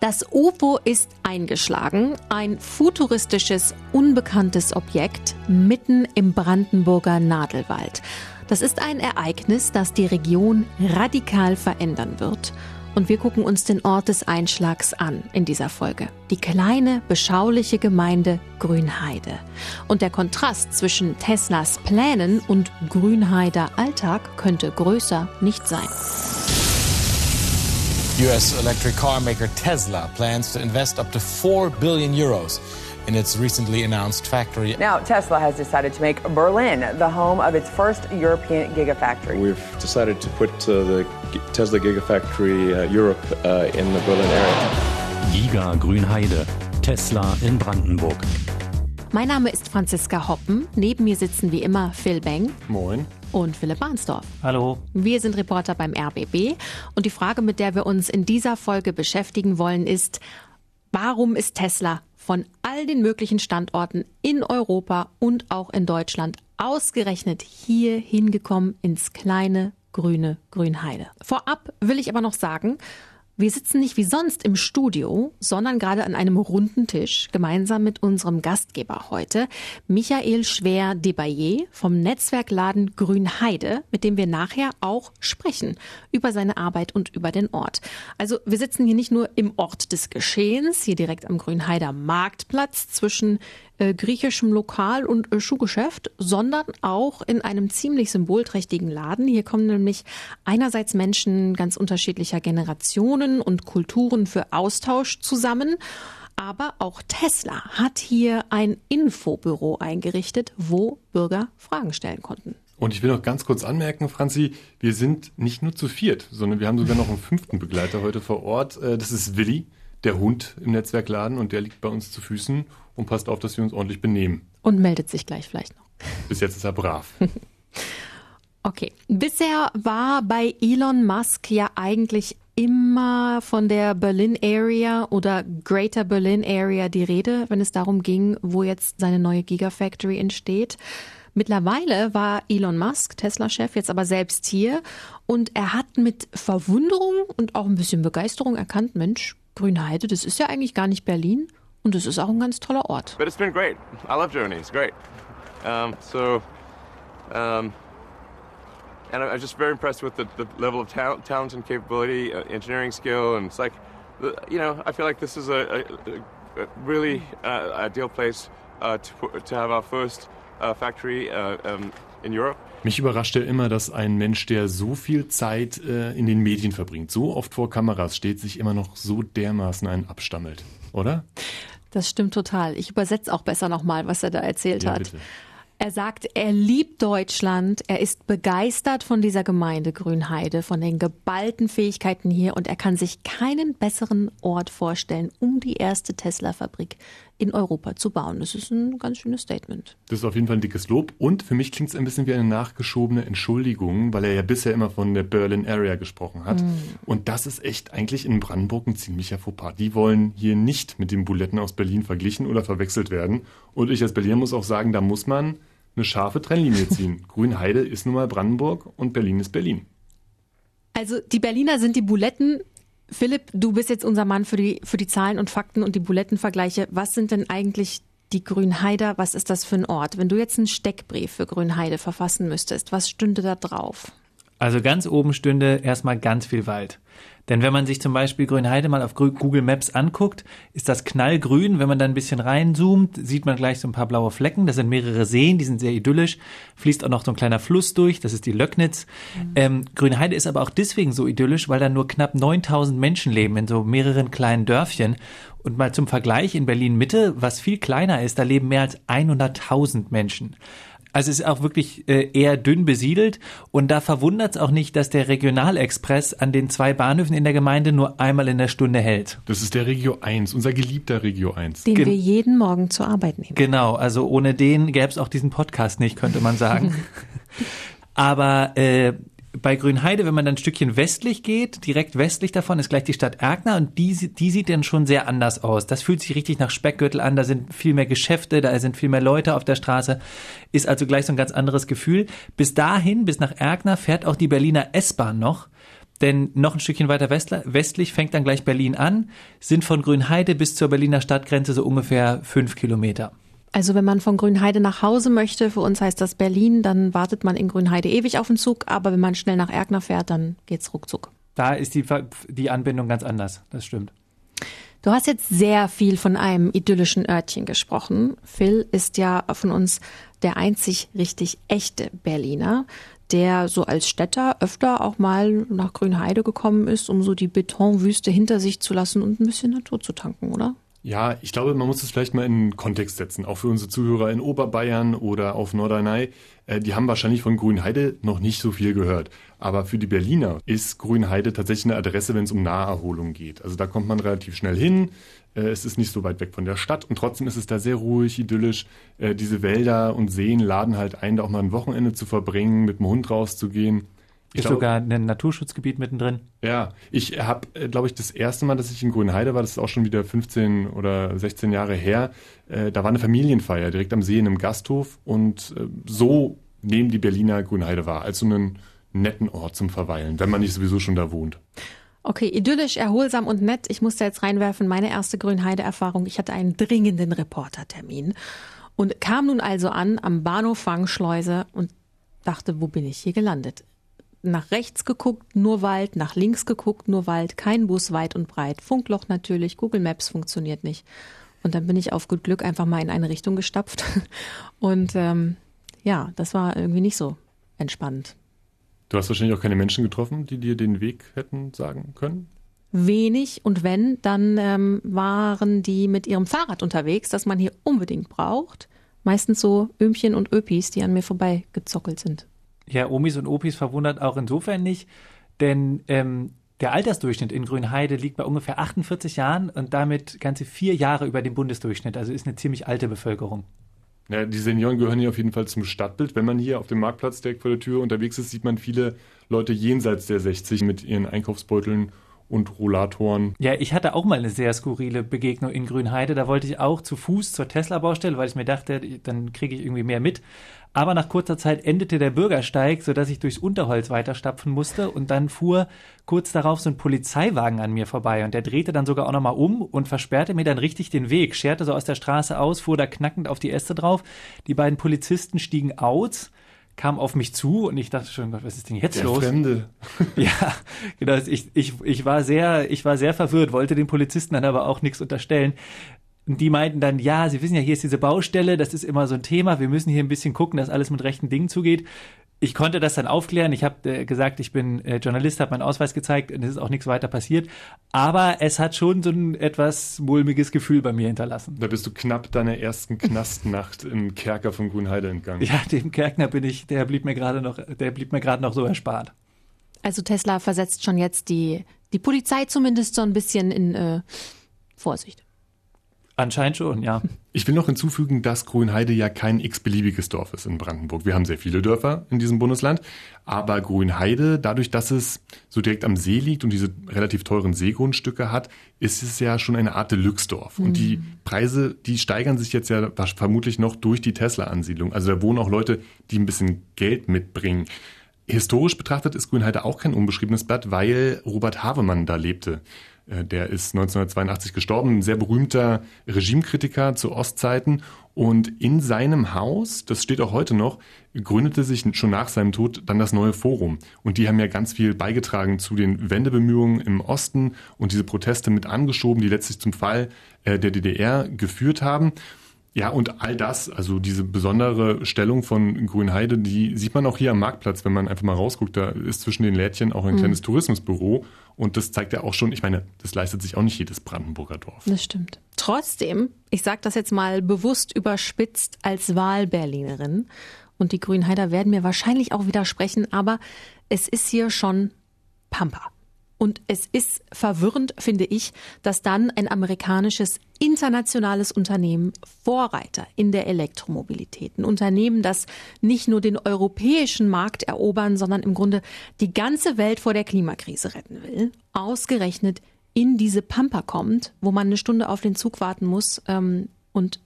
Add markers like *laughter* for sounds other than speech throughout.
Das UFO ist eingeschlagen, ein futuristisches, unbekanntes Objekt mitten im Brandenburger Nadelwald. Das ist ein Ereignis, das die Region radikal verändern wird. Und wir gucken uns den Ort des Einschlags an in dieser Folge. Die kleine, beschauliche Gemeinde Grünheide. Und der Kontrast zwischen Teslas Plänen und Grünheider Alltag könnte größer nicht sein. US electric car maker Tesla plans to invest up to 4 billion euros in its recently announced factory. Now, Tesla has decided to make Berlin the home of its first European Gigafactory. We've decided to put uh, the Tesla Gigafactory uh, Europe uh, in the Berlin area. Giga Grünheide, Tesla in Brandenburg. Mein Name ist Franziska Hoppen. Neben mir sitzen wie immer Phil Beng. Moin und Philipp Barnsdorf. Hallo. Wir sind Reporter beim RBB und die Frage, mit der wir uns in dieser Folge beschäftigen wollen, ist, warum ist Tesla von all den möglichen Standorten in Europa und auch in Deutschland ausgerechnet hier hingekommen ins kleine grüne Grünheide. Vorab will ich aber noch sagen, wir sitzen nicht wie sonst im Studio, sondern gerade an einem runden Tisch gemeinsam mit unserem Gastgeber heute, Michael Schwer-Debayer vom Netzwerkladen Grünheide, mit dem wir nachher auch sprechen über seine Arbeit und über den Ort. Also wir sitzen hier nicht nur im Ort des Geschehens, hier direkt am Grünheider Marktplatz zwischen äh, griechischem Lokal- und äh, Schuhgeschäft, sondern auch in einem ziemlich symbolträchtigen Laden. Hier kommen nämlich einerseits Menschen ganz unterschiedlicher Generationen und Kulturen für Austausch zusammen. Aber auch Tesla hat hier ein Infobüro eingerichtet, wo Bürger Fragen stellen konnten. Und ich will noch ganz kurz anmerken, Franzi, wir sind nicht nur zu viert, sondern wir haben sogar noch einen fünften Begleiter heute vor Ort. Äh, das ist Willi, der Hund im Netzwerkladen und der liegt bei uns zu Füßen und passt auf, dass wir uns ordentlich benehmen. Und meldet sich gleich vielleicht noch. Bis jetzt ist er brav. *laughs* okay. Bisher war bei Elon Musk ja eigentlich immer von der Berlin Area oder Greater Berlin Area die Rede, wenn es darum ging, wo jetzt seine neue Gigafactory entsteht. Mittlerweile war Elon Musk, Tesla-Chef, jetzt aber selbst hier und er hat mit Verwunderung und auch ein bisschen Begeisterung erkannt, Mensch, Grünheide, das ist ja eigentlich gar nicht Berlin, und es ist auch ein ganz toller Ort. But it's been great. I love Germany. It's great. Um, so, um, and I'm just very impressed with the, the level of talent, talent and capability, uh, engineering skill, and it's like, you know, I feel like this is a, a, a really uh, ideal place uh, to, to have our first uh, factory uh, um. Mich überrascht ja immer, dass ein Mensch, der so viel Zeit äh, in den Medien verbringt, so oft vor Kameras steht, sich immer noch so dermaßen einen abstammelt, oder? Das stimmt total. Ich übersetze auch besser nochmal, was er da erzählt ja, hat. Bitte. Er sagt, er liebt Deutschland, er ist begeistert von dieser Gemeinde Grünheide, von den geballten Fähigkeiten hier und er kann sich keinen besseren Ort vorstellen, um die erste Tesla-Fabrik in Europa zu bauen. Das ist ein ganz schönes Statement. Das ist auf jeden Fall ein dickes Lob und für mich klingt es ein bisschen wie eine nachgeschobene Entschuldigung, weil er ja bisher immer von der Berlin Area gesprochen hat. Mm. Und das ist echt eigentlich in Brandenburg ein ziemlicher Fauxpas. Die wollen hier nicht mit den Buletten aus Berlin verglichen oder verwechselt werden. Und ich als Berliner muss auch sagen, da muss man eine scharfe Trennlinie *laughs* ziehen. Grünheide ist nun mal Brandenburg und Berlin ist Berlin. Also die Berliner sind die Buletten. Philipp, du bist jetzt unser Mann für die, für die Zahlen und Fakten und die Bulettenvergleiche. Was sind denn eigentlich die Grünheider? Was ist das für ein Ort? Wenn du jetzt einen Steckbrief für Grünheide verfassen müsstest, was stünde da drauf? Also ganz oben stünde erstmal ganz viel Wald. Denn wenn man sich zum Beispiel Grünheide mal auf Google Maps anguckt, ist das knallgrün. Wenn man da ein bisschen reinzoomt, sieht man gleich so ein paar blaue Flecken. Das sind mehrere Seen, die sind sehr idyllisch. Fließt auch noch so ein kleiner Fluss durch, das ist die Löcknitz. Mhm. Ähm, Grünheide ist aber auch deswegen so idyllisch, weil da nur knapp 9000 Menschen leben in so mehreren kleinen Dörfchen. Und mal zum Vergleich in Berlin Mitte, was viel kleiner ist, da leben mehr als 100.000 Menschen. Also es ist auch wirklich äh, eher dünn besiedelt und da verwundert es auch nicht, dass der Regionalexpress an den zwei Bahnhöfen in der Gemeinde nur einmal in der Stunde hält. Das ist der Regio 1, unser geliebter Regio 1. Den Gen wir jeden Morgen zur Arbeit nehmen. Genau, also ohne den gäbe es auch diesen Podcast nicht, könnte man sagen. *laughs* Aber äh, bei Grünheide, wenn man dann ein Stückchen westlich geht, direkt westlich davon ist gleich die Stadt Erkner und die, die sieht dann schon sehr anders aus. Das fühlt sich richtig nach Speckgürtel an, da sind viel mehr Geschäfte, da sind viel mehr Leute auf der Straße, ist also gleich so ein ganz anderes Gefühl. Bis dahin, bis nach Erkner, fährt auch die Berliner S-Bahn noch. Denn noch ein Stückchen weiter westlich fängt dann gleich Berlin an, sind von Grünheide bis zur Berliner Stadtgrenze so ungefähr fünf Kilometer. Also wenn man von Grünheide nach Hause möchte, für uns heißt das Berlin, dann wartet man in Grünheide ewig auf den Zug, aber wenn man schnell nach Erkner fährt, dann geht's ruckzuck. Da ist die, die Anbindung ganz anders, das stimmt. Du hast jetzt sehr viel von einem idyllischen Örtchen gesprochen. Phil ist ja von uns der einzig richtig echte Berliner, der so als Städter öfter auch mal nach Grünheide gekommen ist, um so die Betonwüste hinter sich zu lassen und ein bisschen Natur zu tanken, oder? Ja, ich glaube, man muss es vielleicht mal in Kontext setzen, auch für unsere Zuhörer in Oberbayern oder auf Norderney. Äh, die haben wahrscheinlich von Grünheide noch nicht so viel gehört. Aber für die Berliner ist Grünheide tatsächlich eine Adresse, wenn es um Naherholung geht. Also da kommt man relativ schnell hin. Äh, es ist nicht so weit weg von der Stadt und trotzdem ist es da sehr ruhig, idyllisch. Äh, diese Wälder und Seen laden halt ein, da auch mal ein Wochenende zu verbringen, mit dem Hund rauszugehen. Ich ist glaub, sogar ein Naturschutzgebiet mittendrin. Ja, ich habe, äh, glaube ich, das erste Mal, dass ich in Grünheide war, das ist auch schon wieder 15 oder 16 Jahre her, äh, da war eine Familienfeier direkt am See in einem Gasthof und äh, so nehmen die Berliner Grünheide wahr, als so einen netten Ort zum Verweilen, wenn man nicht sowieso schon da wohnt. Okay, idyllisch, erholsam und nett. Ich musste jetzt reinwerfen, meine erste Grünheide-Erfahrung. Ich hatte einen dringenden Reportertermin und kam nun also an am Bahnhof Fangschleuse und dachte, wo bin ich hier gelandet? Nach rechts geguckt, nur Wald, nach links geguckt, nur Wald, kein Bus weit und breit, Funkloch natürlich, Google Maps funktioniert nicht. Und dann bin ich auf gut Glück einfach mal in eine Richtung gestapft. *laughs* Und ähm, ja, das war irgendwie nicht so entspannt. Du hast wahrscheinlich auch keine Menschen getroffen, die dir den Weg hätten sagen können? Wenig und wenn, dann ähm, waren die mit ihrem Fahrrad unterwegs, das man hier unbedingt braucht. Meistens so Ömchen und Öpis, die an mir vorbeigezockelt sind. Ja, Omis und Opis verwundert auch insofern nicht, denn ähm, der Altersdurchschnitt in Grünheide liegt bei ungefähr 48 Jahren und damit ganze vier Jahre über dem Bundesdurchschnitt. Also ist eine ziemlich alte Bevölkerung. Ja, die Senioren gehören hier auf jeden Fall zum Stadtbild. Wenn man hier auf dem Marktplatz direkt vor der Tür unterwegs ist, sieht man viele Leute jenseits der 60 mit ihren Einkaufsbeuteln und Rollatoren. Ja, ich hatte auch mal eine sehr skurrile Begegnung in Grünheide. Da wollte ich auch zu Fuß zur Tesla-Baustelle, weil ich mir dachte, dann kriege ich irgendwie mehr mit. Aber nach kurzer Zeit endete der Bürgersteig, sodass ich durchs Unterholz weiterstapfen musste und dann fuhr kurz darauf so ein Polizeiwagen an mir vorbei und der drehte dann sogar auch nochmal um und versperrte mir dann richtig den Weg, scherte so aus der Straße aus, fuhr da knackend auf die Äste drauf. Die beiden Polizisten stiegen aus kam auf mich zu und ich dachte schon, was ist denn jetzt Der los? Fremde. *laughs* ja, genau. Ich, ich, ich war sehr, ich war sehr verwirrt, wollte den Polizisten dann aber auch nichts unterstellen. Und die meinten dann, ja, Sie wissen ja, hier ist diese Baustelle, das ist immer so ein Thema, wir müssen hier ein bisschen gucken, dass alles mit rechten Dingen zugeht ich konnte das dann aufklären. Ich habe äh, gesagt, ich bin äh, Journalist, habe meinen Ausweis gezeigt und es ist auch nichts weiter passiert. Aber es hat schon so ein etwas mulmiges Gefühl bei mir hinterlassen. Da bist du knapp deiner ersten Knastnacht im Kerker von Grünheide entgangen. Ja, dem Kerkner bin ich, der blieb mir gerade noch, der blieb mir gerade noch so erspart. Also Tesla versetzt schon jetzt die, die Polizei zumindest so ein bisschen in äh, Vorsicht. Anscheinend schon, ja. *laughs* Ich will noch hinzufügen, dass Grünheide ja kein x-beliebiges Dorf ist in Brandenburg. Wir haben sehr viele Dörfer in diesem Bundesland, aber Grünheide, dadurch, dass es so direkt am See liegt und diese relativ teuren Seegrundstücke hat, ist es ja schon eine Art Deluxe-Dorf. Mhm. Und die mhm. Preise, die steigern sich jetzt ja vermutlich noch durch die Tesla-Ansiedlung. Also da wohnen auch Leute, die ein bisschen Geld mitbringen. Historisch betrachtet ist Grünheide auch kein unbeschriebenes Blatt, weil Robert Havemann da lebte. Äh, der ist 1982 gestorben, ein sehr berühmter Regimekritiker zu Ostzeiten. Und in seinem Haus, das steht auch heute noch, gründete sich schon nach seinem Tod dann das neue Forum. Und die haben ja ganz viel beigetragen zu den Wendebemühungen im Osten und diese Proteste mit angeschoben, die letztlich zum Fall äh, der DDR geführt haben. Ja, und all das, also diese besondere Stellung von Grünheide, die sieht man auch hier am Marktplatz, wenn man einfach mal rausguckt. Da ist zwischen den Lädchen auch ein mhm. kleines Tourismusbüro. Und das zeigt ja auch schon, ich meine, das leistet sich auch nicht jedes Brandenburger Dorf. Das stimmt. Trotzdem, ich sage das jetzt mal bewusst überspitzt als Wahlberlinerin. Und die Grünheider werden mir wahrscheinlich auch widersprechen, aber es ist hier schon Pampa. Und es ist verwirrend, finde ich, dass dann ein amerikanisches internationales Unternehmen Vorreiter in der Elektromobilität, ein Unternehmen, das nicht nur den europäischen Markt erobern, sondern im Grunde die ganze Welt vor der Klimakrise retten will, ausgerechnet in diese Pampa kommt, wo man eine Stunde auf den Zug warten muss ähm, und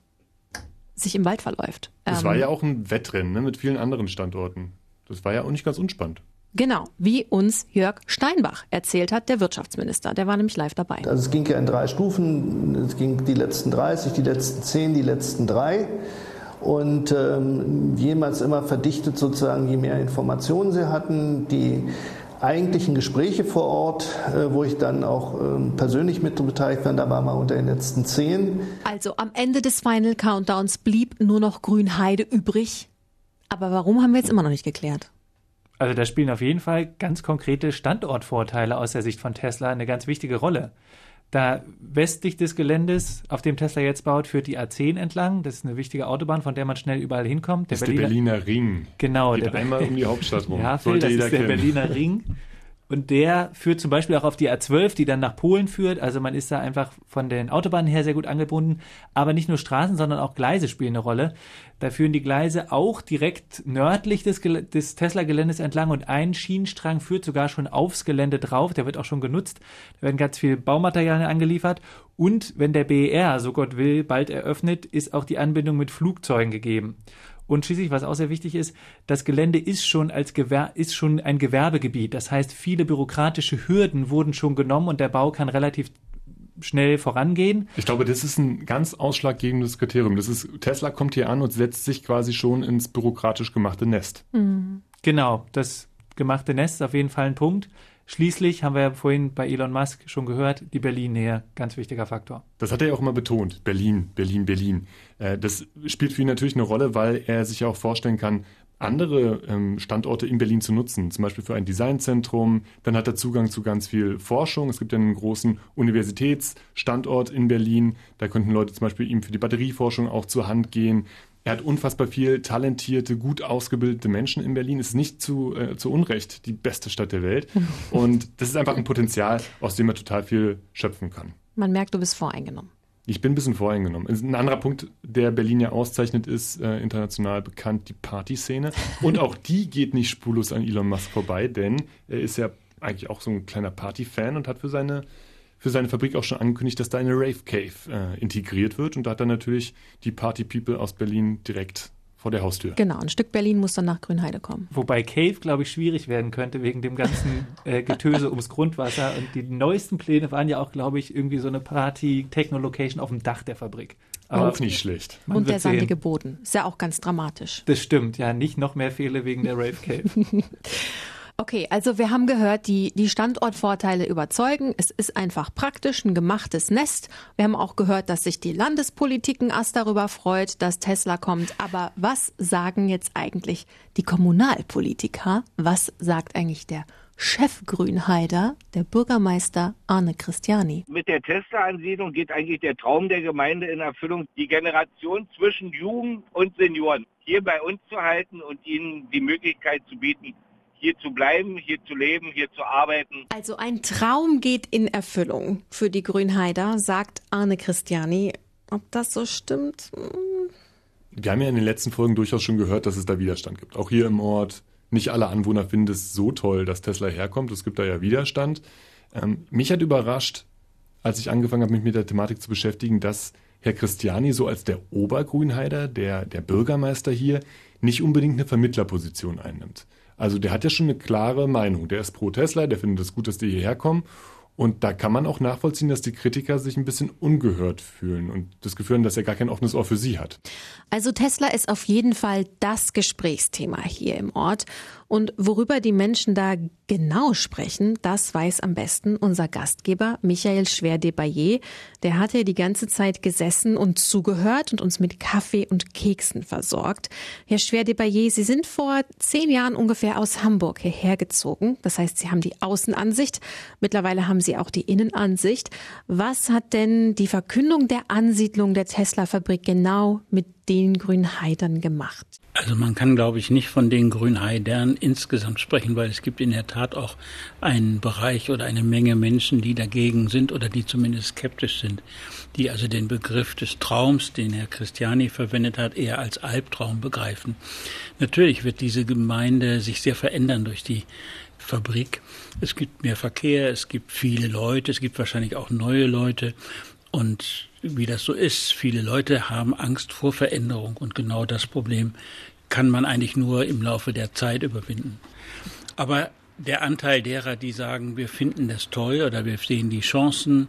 sich im Wald verläuft. Das ähm, war ja auch ein Wettrennen ne, mit vielen anderen Standorten. Das war ja auch nicht ganz unspannend. Genau, wie uns Jörg Steinbach erzählt hat, der Wirtschaftsminister. Der war nämlich live dabei. Also es ging ja in drei Stufen. Es ging die letzten 30, die letzten 10, die letzten drei. Und ähm, jemals immer verdichtet sozusagen, je mehr Informationen sie hatten, die eigentlichen Gespräche vor Ort, äh, wo ich dann auch ähm, persönlich mit beteiligt war, da waren wir unter den letzten zehn. Also am Ende des Final Countdowns blieb nur noch Grünheide übrig. Aber warum haben wir jetzt immer noch nicht geklärt? Also da spielen auf jeden Fall ganz konkrete Standortvorteile aus der Sicht von Tesla eine ganz wichtige Rolle. Da westlich des Geländes, auf dem Tesla jetzt baut, führt die A10 entlang. Das ist eine wichtige Autobahn, von der man schnell überall hinkommt. Der das ist Berliner, der Berliner Ring. Genau. Geht der einmal um die Hauptstadt rum. *laughs* Ja, Phil, das ist der kennen. Berliner Ring. *laughs* Und der führt zum Beispiel auch auf die A12, die dann nach Polen führt. Also man ist da einfach von den Autobahnen her sehr gut angebunden. Aber nicht nur Straßen, sondern auch Gleise spielen eine Rolle. Da führen die Gleise auch direkt nördlich des, des Tesla-Geländes entlang und ein Schienenstrang führt sogar schon aufs Gelände drauf. Der wird auch schon genutzt. Da werden ganz viele Baumaterialien angeliefert. Und wenn der BER, so Gott will, bald eröffnet, ist auch die Anbindung mit Flugzeugen gegeben. Und schließlich, was auch sehr wichtig ist, das Gelände ist schon als Gewer ist schon ein Gewerbegebiet. Das heißt, viele bürokratische Hürden wurden schon genommen und der Bau kann relativ schnell vorangehen. Ich glaube, das ist ein ganz ausschlaggebendes Kriterium. Das ist, Tesla kommt hier an und setzt sich quasi schon ins bürokratisch gemachte Nest. Mhm. Genau, das gemachte Nest ist auf jeden Fall ein Punkt. Schließlich haben wir ja vorhin bei Elon Musk schon gehört, die Berlin-Nähe, ganz wichtiger Faktor. Das hat er ja auch immer betont. Berlin, Berlin, Berlin. Äh, das spielt für ihn natürlich eine Rolle, weil er sich ja auch vorstellen kann, andere ähm, Standorte in Berlin zu nutzen, zum Beispiel für ein Designzentrum. Dann hat er Zugang zu ganz viel Forschung. Es gibt ja einen großen Universitätsstandort in Berlin. Da könnten Leute zum Beispiel ihm für die Batterieforschung auch zur Hand gehen. Er hat unfassbar viel talentierte, gut ausgebildete Menschen in Berlin. Ist nicht zu, äh, zu Unrecht die beste Stadt der Welt. *laughs* Und das ist einfach ein Potenzial, aus dem er total viel schöpfen kann. Man merkt, du bist voreingenommen. Ich bin ein bisschen voreingenommen. Ein anderer Punkt, der Berlin ja auszeichnet, ist äh, international bekannt die Partyszene. Und auch die geht nicht spurlos an Elon Musk vorbei, denn er ist ja eigentlich auch so ein kleiner Party-Fan und hat für seine für seine Fabrik auch schon angekündigt, dass da eine Rave Cave äh, integriert wird. Und da hat er natürlich die Party People aus Berlin direkt vor der Haustür. Genau, ein Stück Berlin muss dann nach Grünheide kommen. Wobei Cave, glaube ich, schwierig werden könnte wegen dem ganzen *laughs* äh, Getöse ums Grundwasser. Und die neuesten Pläne waren ja auch, glaube ich, irgendwie so eine Party-Techno-Location auf dem Dach der Fabrik. Aber auch nicht schlecht. Und der sandige Boden. Ist ja auch ganz dramatisch. Das stimmt, ja. Nicht noch mehr Fehler wegen der Rave Cave. *laughs* Okay, also wir haben gehört, die, die Standortvorteile überzeugen. Es ist einfach praktisch ein gemachtes Nest. Wir haben auch gehört, dass sich die Landespolitik ein darüber freut, dass Tesla kommt. Aber was sagen jetzt eigentlich die Kommunalpolitiker? Was sagt eigentlich der Chef Grünheider, der Bürgermeister Arne Christiani. Mit der Tesla-Ansiedlung geht eigentlich der Traum der Gemeinde in Erfüllung, die Generation zwischen Jugend und Senioren hier bei uns zu halten und ihnen die Möglichkeit zu bieten, hier zu bleiben, hier zu leben, hier zu arbeiten. Also ein Traum geht in Erfüllung für die Grünheider, sagt Arne Christiani. Ob das so stimmt? Wir haben ja in den letzten Folgen durchaus schon gehört, dass es da Widerstand gibt. Auch hier im Ort. Nicht alle Anwohner finden es so toll, dass Tesla herkommt. Es gibt da ja Widerstand. Ähm, mich hat überrascht, als ich angefangen habe, mich mit der Thematik zu beschäftigen, dass Herr Christiani so als der Obergrünheider, der, der Bürgermeister hier, nicht unbedingt eine Vermittlerposition einnimmt. Also der hat ja schon eine klare Meinung. Der ist pro Tesla, der findet es gut, dass die hierher kommen. Und da kann man auch nachvollziehen, dass die Kritiker sich ein bisschen ungehört fühlen und das Gefühl haben, dass er gar kein offenes Ohr für sie hat. Also Tesla ist auf jeden Fall das Gesprächsthema hier im Ort. Und worüber die Menschen da genau sprechen, das weiß am besten unser Gastgeber Michael Schwer-Debayer. Der hat ja die ganze Zeit gesessen und zugehört und uns mit Kaffee und Keksen versorgt. Herr Schwer-Debayer, Sie sind vor zehn Jahren ungefähr aus Hamburg hierher gezogen. Das heißt, Sie haben die Außenansicht. Mittlerweile haben Sie auch die Innenansicht. Was hat denn die Verkündung der Ansiedlung der Tesla-Fabrik genau mit den Grünheidern gemacht? Also man kann, glaube ich, nicht von den Grünheidern insgesamt sprechen, weil es gibt in der Tat auch einen Bereich oder eine Menge Menschen, die dagegen sind oder die zumindest skeptisch sind, die also den Begriff des Traums, den Herr Christiani verwendet hat, eher als Albtraum begreifen. Natürlich wird diese Gemeinde sich sehr verändern durch die Fabrik. Es gibt mehr Verkehr, es gibt viele Leute, es gibt wahrscheinlich auch neue Leute und wie das so ist, viele Leute haben Angst vor Veränderung und genau das Problem kann man eigentlich nur im Laufe der Zeit überwinden. Aber der Anteil derer, die sagen, wir finden das toll oder wir sehen die Chancen,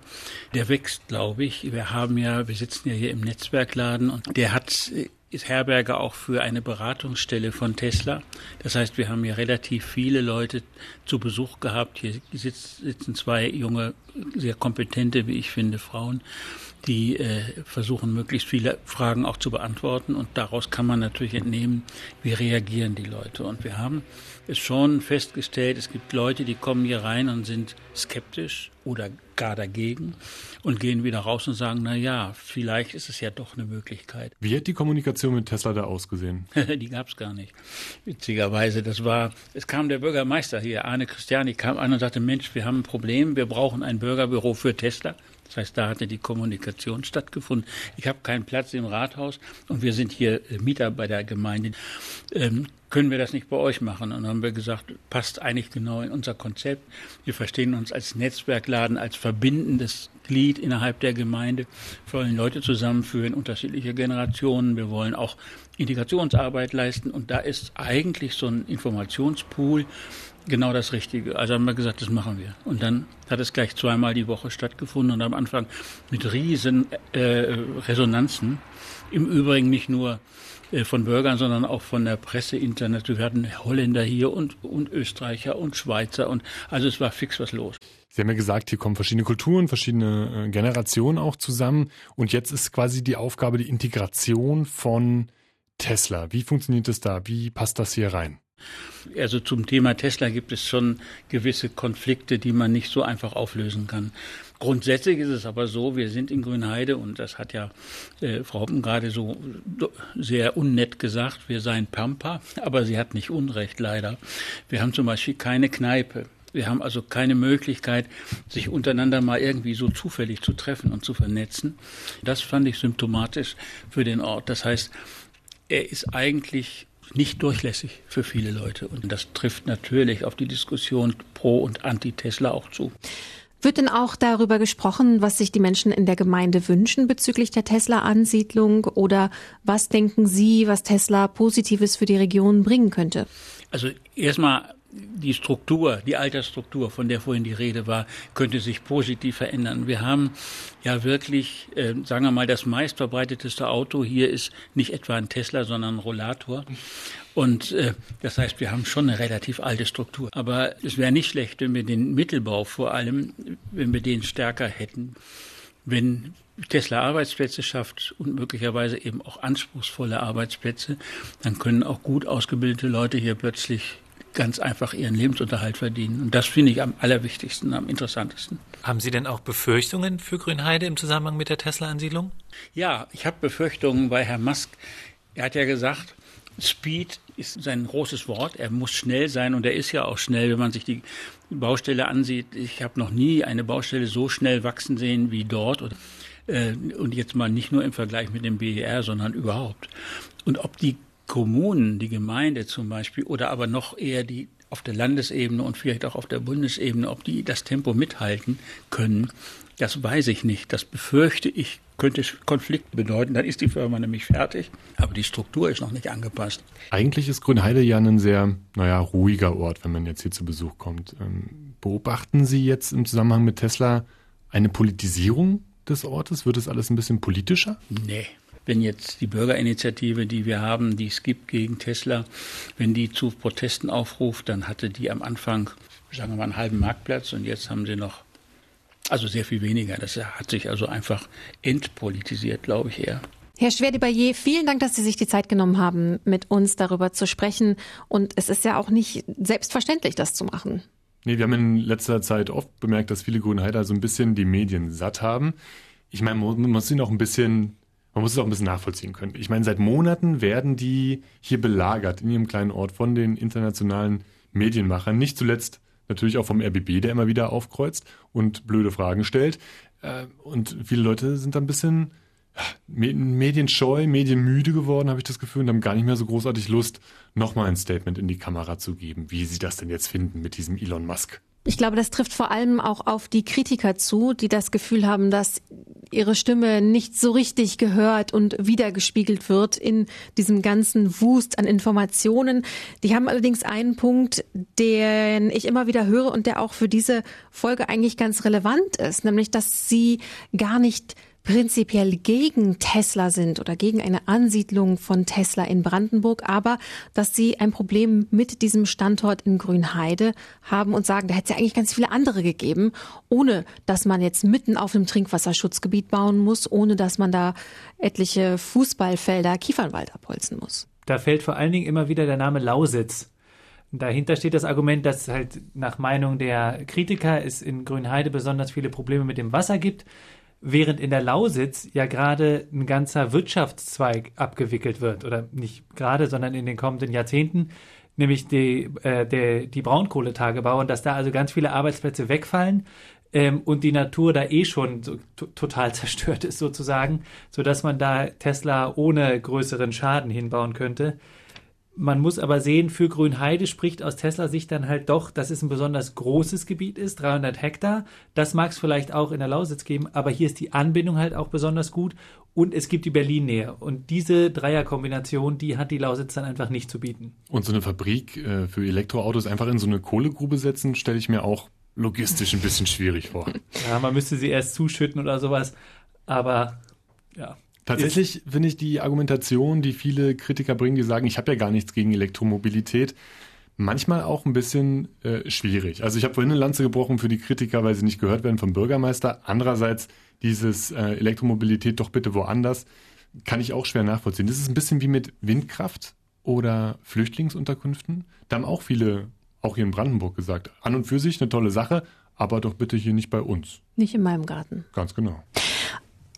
der wächst, glaube ich. Wir haben ja, wir sitzen ja hier im Netzwerkladen und der hat ist Herberge auch für eine Beratungsstelle von Tesla. Das heißt, wir haben hier relativ viele Leute zu Besuch gehabt. Hier sitzen zwei junge, sehr kompetente, wie ich finde, Frauen, die äh, versuchen, möglichst viele Fragen auch zu beantworten. Und daraus kann man natürlich entnehmen, wie reagieren die Leute. Und wir haben es schon festgestellt, es gibt Leute, die kommen hier rein und sind skeptisch oder gar dagegen und gehen wieder raus und sagen, na ja, vielleicht ist es ja doch eine Möglichkeit. Wie hat die Kommunikation mit Tesla da ausgesehen? *laughs* die gab es gar nicht. Witzigerweise, das war, es kam der Bürgermeister hier, Arne Christiani, kam an und sagte, Mensch, wir haben ein Problem, wir brauchen ein Bürgerbüro für Tesla. Das heißt, da hatte die Kommunikation stattgefunden. Ich habe keinen Platz im Rathaus und wir sind hier äh, Mieter bei der Gemeinde. Ähm, können wir das nicht bei euch machen? Und dann haben wir gesagt, passt eigentlich genau in unser Konzept. Wir verstehen uns als Netzwerkladen, als verbindendes Glied innerhalb der Gemeinde. Wir wollen Leute zusammenführen, unterschiedliche Generationen. Wir wollen auch Integrationsarbeit leisten. Und da ist eigentlich so ein Informationspool genau das Richtige. Also haben wir gesagt, das machen wir. Und dann hat es gleich zweimal die Woche stattgefunden und am Anfang mit riesen äh, Resonanzen. Im Übrigen nicht nur äh, von Bürgern, sondern auch von der Presse, Internet. Wir hatten Holländer hier und, und Österreicher und Schweizer und also es war fix was los. Sie haben ja gesagt, hier kommen verschiedene Kulturen, verschiedene äh, Generationen auch zusammen und jetzt ist quasi die Aufgabe die Integration von Tesla. Wie funktioniert das da? Wie passt das hier rein? Also zum Thema Tesla gibt es schon gewisse Konflikte, die man nicht so einfach auflösen kann. Grundsätzlich ist es aber so, wir sind in Grünheide und das hat ja äh, Frau Hoppen gerade so sehr unnett gesagt, wir seien Pampa, aber sie hat nicht Unrecht leider. Wir haben zum Beispiel keine Kneipe. Wir haben also keine Möglichkeit, sich untereinander mal irgendwie so zufällig zu treffen und zu vernetzen. Das fand ich symptomatisch für den Ort. Das heißt, er ist eigentlich nicht durchlässig für viele Leute. Und das trifft natürlich auf die Diskussion pro und anti-Tesla auch zu. Wird denn auch darüber gesprochen, was sich die Menschen in der Gemeinde wünschen bezüglich der Tesla-Ansiedlung? Oder was denken Sie, was Tesla Positives für die Region bringen könnte? Also erstmal die Struktur, die Altersstruktur, von der vorhin die Rede war, könnte sich positiv verändern. Wir haben ja wirklich, äh, sagen wir mal, das meistverbreiteteste Auto hier ist nicht etwa ein Tesla, sondern ein Rollator. Und äh, das heißt, wir haben schon eine relativ alte Struktur. Aber es wäre nicht schlecht, wenn wir den Mittelbau vor allem, wenn wir den stärker hätten. Wenn Tesla Arbeitsplätze schafft und möglicherweise eben auch anspruchsvolle Arbeitsplätze, dann können auch gut ausgebildete Leute hier plötzlich ganz einfach ihren Lebensunterhalt verdienen. Und das finde ich am allerwichtigsten, am interessantesten. Haben Sie denn auch Befürchtungen für Grünheide im Zusammenhang mit der Tesla-Ansiedlung? Ja, ich habe Befürchtungen, weil Herr Musk, er hat ja gesagt, Speed ist sein großes Wort. Er muss schnell sein und er ist ja auch schnell, wenn man sich die Baustelle ansieht. Ich habe noch nie eine Baustelle so schnell wachsen sehen wie dort. Äh, und jetzt mal nicht nur im Vergleich mit dem BER, sondern überhaupt. Und ob die Kommunen, die Gemeinde zum Beispiel, oder aber noch eher die auf der Landesebene und vielleicht auch auf der Bundesebene, ob die das Tempo mithalten können, das weiß ich nicht. Das befürchte ich, könnte Konflikt bedeuten. Dann ist die Firma nämlich fertig, aber die Struktur ist noch nicht angepasst. Eigentlich ist Grünheide ja ein sehr, naja, ruhiger Ort, wenn man jetzt hier zu Besuch kommt. Ähm, beobachten Sie jetzt im Zusammenhang mit Tesla eine Politisierung des Ortes? Wird es alles ein bisschen politischer? Nee, wenn jetzt die Bürgerinitiative, die wir haben, die es gibt gegen Tesla, wenn die zu Protesten aufruft, dann hatte die am Anfang, sagen wir mal, einen halben Marktplatz und jetzt haben sie noch, also sehr viel weniger. Das hat sich also einfach entpolitisiert, glaube ich eher. Herr Schwerdibalier, vielen Dank, dass Sie sich die Zeit genommen haben, mit uns darüber zu sprechen. Und es ist ja auch nicht selbstverständlich, das zu machen. Nee, wir haben in letzter Zeit oft bemerkt, dass viele Grünheider so ein bisschen die Medien satt haben. Ich meine, man muss sie noch ein bisschen man muss es auch ein bisschen nachvollziehen können. Ich meine, seit Monaten werden die hier belagert in ihrem kleinen Ort von den internationalen Medienmachern. Nicht zuletzt natürlich auch vom RBB, der immer wieder aufkreuzt und blöde Fragen stellt. Äh, und viele Leute sind da ein bisschen medienscheu, medienmüde geworden, habe ich das Gefühl, und haben gar nicht mehr so großartig Lust, nochmal ein Statement in die Kamera zu geben, wie sie das denn jetzt finden mit diesem Elon Musk. Ich glaube, das trifft vor allem auch auf die Kritiker zu, die das Gefühl haben, dass ihre Stimme nicht so richtig gehört und wiedergespiegelt wird in diesem ganzen Wust an Informationen. Die haben allerdings einen Punkt, den ich immer wieder höre und der auch für diese Folge eigentlich ganz relevant ist, nämlich dass sie gar nicht prinzipiell gegen Tesla sind oder gegen eine Ansiedlung von Tesla in Brandenburg, aber dass sie ein Problem mit diesem Standort in Grünheide haben und sagen, da hätte es ja eigentlich ganz viele andere gegeben, ohne dass man jetzt mitten auf einem Trinkwasserschutzgebiet bauen muss, ohne dass man da etliche Fußballfelder Kiefernwald abholzen muss. Da fällt vor allen Dingen immer wieder der Name Lausitz. Dahinter steht das Argument, dass halt nach Meinung der Kritiker es in Grünheide besonders viele Probleme mit dem Wasser gibt während in der Lausitz ja gerade ein ganzer Wirtschaftszweig abgewickelt wird oder nicht gerade, sondern in den kommenden Jahrzehnten, nämlich die, äh, der, die Braunkohletagebau und dass da also ganz viele Arbeitsplätze wegfallen ähm, und die Natur da eh schon so total *laughs* zerstört ist sozusagen, so dass man da Tesla ohne größeren Schaden hinbauen könnte. Man muss aber sehen, für Grünheide spricht aus Tesla-Sicht dann halt doch, dass es ein besonders großes Gebiet ist, 300 Hektar. Das mag es vielleicht auch in der Lausitz geben, aber hier ist die Anbindung halt auch besonders gut und es gibt die Berlin-Nähe. Und diese Dreierkombination, die hat die Lausitz dann einfach nicht zu bieten. Und so eine Fabrik äh, für Elektroautos einfach in so eine Kohlegrube setzen, stelle ich mir auch logistisch ein bisschen schwierig vor. Ja, man müsste sie erst zuschütten oder sowas, aber ja. Tatsächlich finde ich die Argumentation, die viele Kritiker bringen, die sagen, ich habe ja gar nichts gegen Elektromobilität, manchmal auch ein bisschen äh, schwierig. Also ich habe vorhin eine Lanze gebrochen für die Kritiker, weil sie nicht gehört werden vom Bürgermeister. Andererseits dieses äh, Elektromobilität doch bitte woanders, kann ich auch schwer nachvollziehen. Das ist ein bisschen wie mit Windkraft oder Flüchtlingsunterkünften. Da haben auch viele, auch hier in Brandenburg gesagt, an und für sich eine tolle Sache, aber doch bitte hier nicht bei uns. Nicht in meinem Garten. Ganz genau.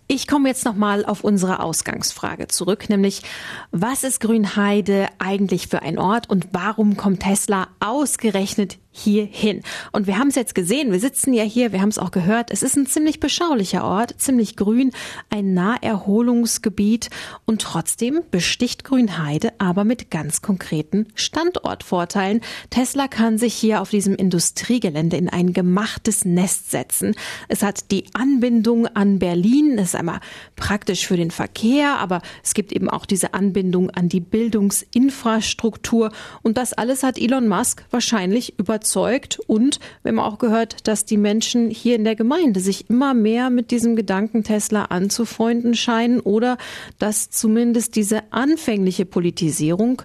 Ich komme jetzt nochmal auf unsere Ausgangsfrage zurück, nämlich was ist Grünheide eigentlich für ein Ort und warum kommt Tesla ausgerechnet hierhin. Und wir haben es jetzt gesehen, wir sitzen ja hier, wir haben es auch gehört, es ist ein ziemlich beschaulicher Ort, ziemlich grün, ein Naherholungsgebiet und trotzdem besticht Grünheide aber mit ganz konkreten Standortvorteilen. Tesla kann sich hier auf diesem Industriegelände in ein gemachtes Nest setzen. Es hat die Anbindung an Berlin, das ist einmal praktisch für den Verkehr, aber es gibt eben auch diese Anbindung an die Bildungsinfrastruktur und das alles hat Elon Musk wahrscheinlich überzeugt überzeugt und wir haben auch gehört, dass die Menschen hier in der Gemeinde sich immer mehr mit diesem Gedanken Tesla anzufreunden scheinen oder dass zumindest diese anfängliche Politisierung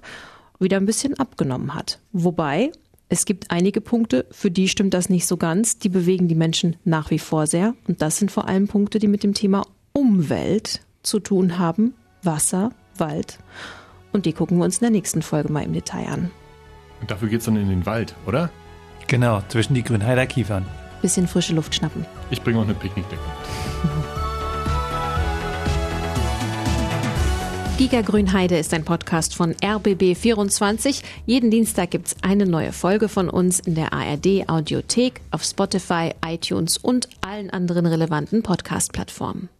wieder ein bisschen abgenommen hat. Wobei es gibt einige Punkte, für die stimmt das nicht so ganz. Die bewegen die Menschen nach wie vor sehr. Und das sind vor allem Punkte, die mit dem Thema Umwelt zu tun haben. Wasser, Wald. Und die gucken wir uns in der nächsten Folge mal im Detail an. Und dafür geht es dann in den Wald, oder? Genau, zwischen die Grünheider Kiefern. Bisschen frische Luft schnappen. Ich bringe auch eine Picknickdecke. *laughs* Giga Grünheide ist ein Podcast von RBB24. Jeden Dienstag gibt es eine neue Folge von uns in der ARD Audiothek, auf Spotify, iTunes und allen anderen relevanten Podcast-Plattformen.